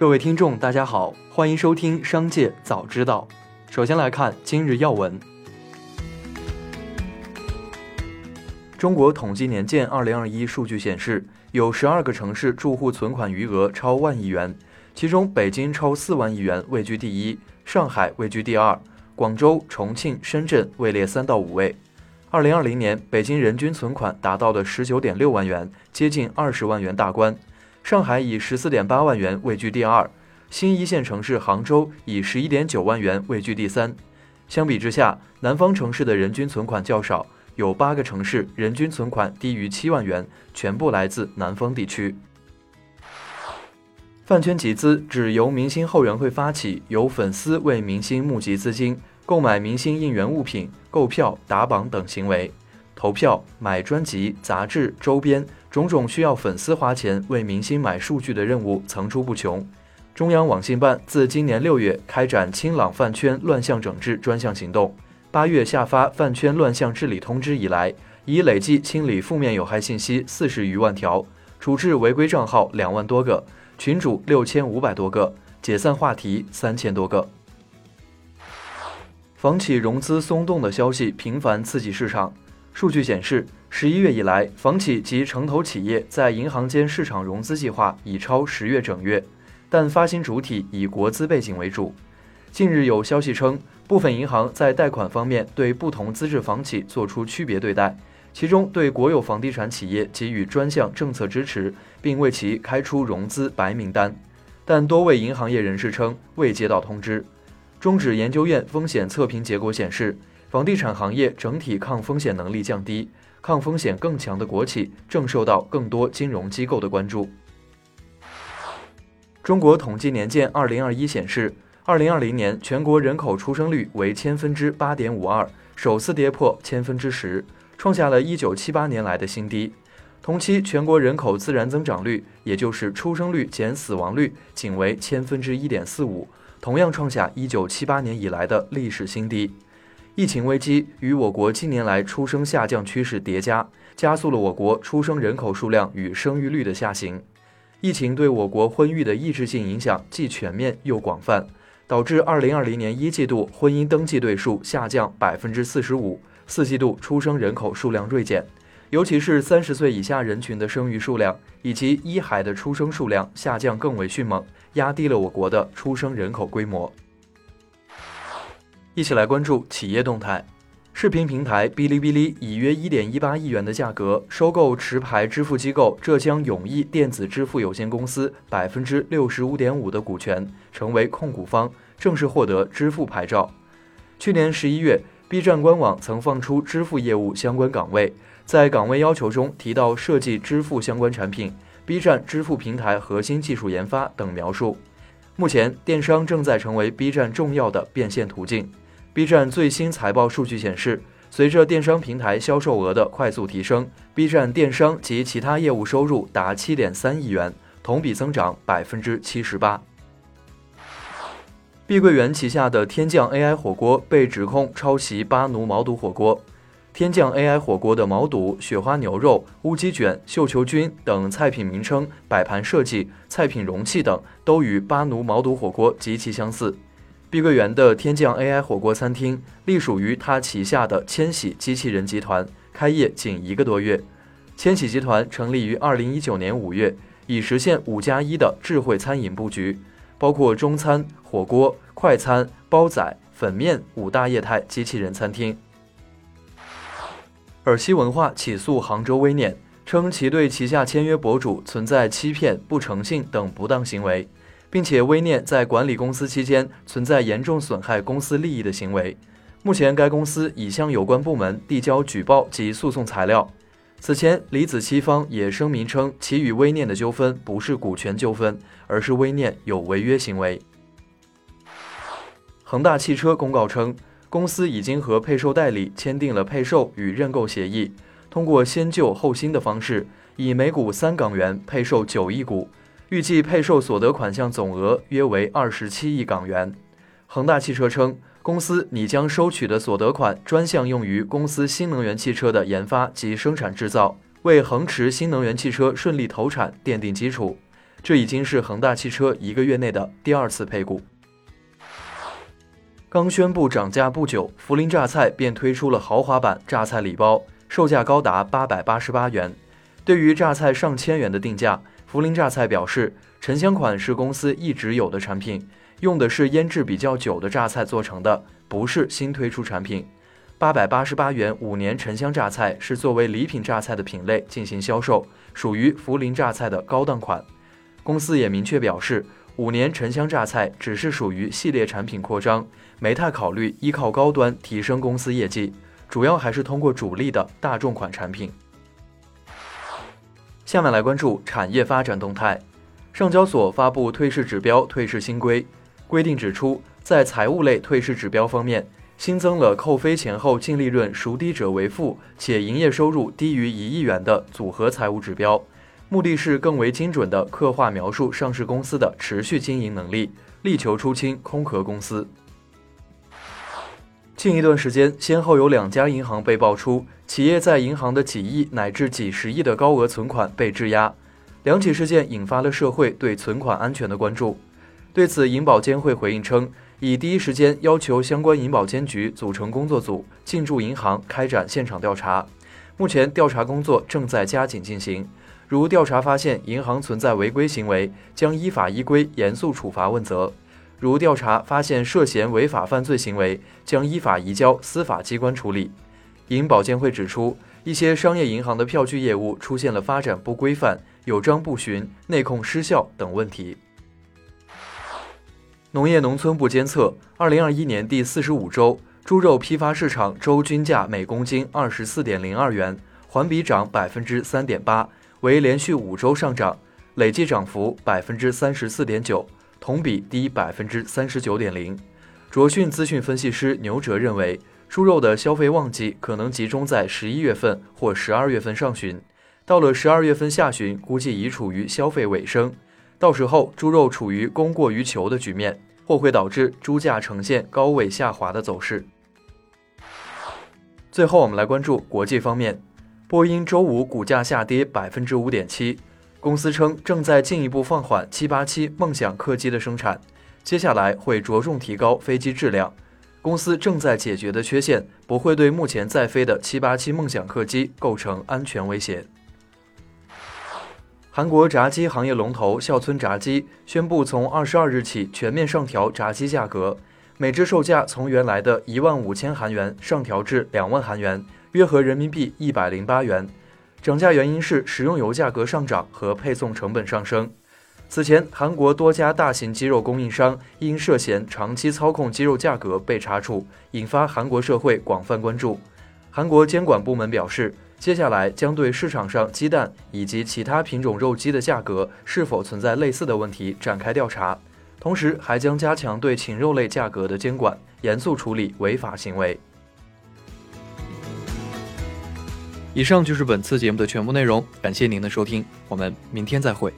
各位听众，大家好，欢迎收听《商界早知道》。首先来看今日要闻。中国统计年鉴二零二一数据显示，有十二个城市住户存款余额超万亿元，其中北京超四万亿元位居第一，上海位居第二，广州、重庆、深圳位列三到五位。二零二零年，北京人均存款达到了十九点六万元，接近二十万元大关。上海以十四点八万元位居第二，新一线城市杭州以十一点九万元位居第三。相比之下，南方城市的人均存款较少，有八个城市人均存款低于七万元，全部来自南方地区。饭圈集资指由明星后援会发起，由粉丝为明星募集资金，购买明星应援物品、购票、打榜等行为。投票、买专辑、杂志、周边，种种需要粉丝花钱为明星买数据的任务层出不穷。中央网信办自今年六月开展清朗饭圈乱象整治专项行动，八月下发饭圈乱象治理通知以来，已累计清理负面有害信息四十余万条，处置违规账号两万多个，群主六千五百多个，解散话题三千多个。房企融资松动的消息频繁刺激市场。数据显示，十一月以来，房企及城投企业在银行间市场融资计划已超十月整月，但发行主体以国资背景为主。近日有消息称，部分银行在贷款方面对不同资质房企作出区别对待，其中对国有房地产企业给予专项政策支持，并为其开出融资白名单。但多位银行业人士称未接到通知。中指研究院风险测评结果显示。房地产行业整体抗风险能力降低，抗风险更强的国企正受到更多金融机构的关注。中国统计年鉴二零二一显示，二零二零年全国人口出生率为千分之八点五二，首次跌破千分之十，创下了一九七八年来的新低。同期全国人口自然增长率，也就是出生率减死亡率，仅为千分之一点四五，同样创下一九七八年以来的历史新低。疫情危机与我国近年来出生下降趋势叠加，加速了我国出生人口数量与生育率的下行。疫情对我国婚育的抑制性影响既全面又广泛，导致2020年一季度婚姻登记对数下降百分之四十五，四季度出生人口数量锐减，尤其是三十岁以下人群的生育数量以及一孩的出生数量下降更为迅猛，压低了我国的出生人口规模。一起来关注企业动态。视频平台哔哩哔哩以约一点一八亿元的价格收购持牌支付机构浙江永义电子支付有限公司百分之六十五点五的股权，成为控股方，正式获得支付牌照。去年十一月，B 站官网曾放出支付业务相关岗位，在岗位要求中提到设计支付相关产品、B 站支付平台核心技术研发等描述。目前，电商正在成为 B 站重要的变现途径。B 站最新财报数据显示，随着电商平台销售额的快速提升，B 站电商及其他业务收入达七点三亿元，同比增长百分之七十八。碧桂园旗下的天降 AI 火锅被指控抄袭巴奴毛肚火锅。天降 AI 火锅的毛肚、雪花牛肉、乌鸡卷、绣球菌等菜品名称、摆盘设计、菜品容器等都与巴奴毛肚火锅极其相似。碧桂园的天降 AI 火锅餐厅隶属于它旗下的千禧机器人集团，开业仅一个多月。千禧集团成立于二零一九年五月，已实现五加一的智慧餐饮布局，包括中餐、火锅、快餐、煲仔、粉面五大业态机器人餐厅。尔西文化起诉杭州微念，称其对旗下签约博主存在欺骗、不诚信等不当行为。并且微念在管理公司期间存在严重损害公司利益的行为，目前该公司已向有关部门递交举报及诉讼材料。此前，李子柒方也声明称，其与微念的纠纷不是股权纠纷，而是微念有违约行为。恒大汽车公告称，公司已经和配售代理签订了配售与认购协议，通过先旧后新的方式，以每股三港元配售九亿股。预计配售所得款项总额约为二十七亿港元。恒大汽车称，公司拟将收取的所得款专项用于公司新能源汽车的研发及生产制造，为恒驰新能源汽车顺利投产奠定基础。这已经是恒大汽车一个月内的第二次配股。刚宣布涨价不久，涪陵榨菜便推出了豪华版榨菜礼包，售价高达八百八十八元。对于榨菜上千元的定价，涪陵榨菜表示，沉香款是公司一直有的产品，用的是腌制比较久的榨菜做成的，不是新推出产品。八百八十八元五年沉香榨菜是作为礼品榨菜的品类进行销售，属于涪陵榨菜的高档款。公司也明确表示，五年沉香榨菜只是属于系列产品扩张，没太考虑依靠高端提升公司业绩，主要还是通过主力的大众款产品。下面来关注产业发展动态。上交所发布退市指标退市新规，规定指出，在财务类退市指标方面。新增了扣非前后净利润孰低者为负，且营业收入低于一亿元的组合财务指标，目的是更为精准地刻画描述上市公司的持续经营能力，力求出清空壳公司。近一段时间，先后有两家银行被爆出企业在银行的几亿乃至几十亿的高额存款被质押，两起事件引发了社会对存款安全的关注。对此，银保监会回应称。已第一时间要求相关银保监局组成工作组进驻银行开展现场调查。目前调查工作正在加紧进行，如调查发现银行存在违规行为，将依法依规严肃处罚问责；如调查发现涉嫌违法犯罪行为，将依法移交司法机关处理。银保监会指出，一些商业银行的票据业务出现了发展不规范、有章不循、内控失效等问题。农业农村部监测，二零二一年第四十五周，猪肉批发市场周均价每公斤二十四点零二元，环比涨百分之三点八，为连续五周上涨，累计涨幅百分之三十四点九，同比低百分之三十九点零。卓讯资讯分析师牛哲认为，猪肉的消费旺季可能集中在十一月份或十二月份上旬，到了十二月份下旬，估计已处于消费尾声。到时候，猪肉处于供过于求的局面，或会导致猪价呈现高位下滑的走势。最后，我们来关注国际方面，波音周五股价下跌百分之五点七。公司称正在进一步放缓七八七梦想客机的生产，接下来会着重提高飞机质量。公司正在解决的缺陷不会对目前在飞的七八七梦想客机构成安全威胁。韩国炸鸡行业龙头孝村炸鸡宣布，从二十二日起全面上调炸鸡价格，每只售价从原来的一万五千韩元上调至两万韩元，约合人民币一百零八元。涨价原因是食用油价格上涨和配送成本上升。此前，韩国多家大型鸡肉供应商因涉嫌长期操控鸡肉价格被查处，引发韩国社会广泛关注。韩国监管部门表示。接下来将对市场上鸡蛋以及其他品种肉鸡的价格是否存在类似的问题展开调查，同时还将加强对禽肉类价格的监管，严肃处理违法行为。以上就是本次节目的全部内容，感谢您的收听，我们明天再会。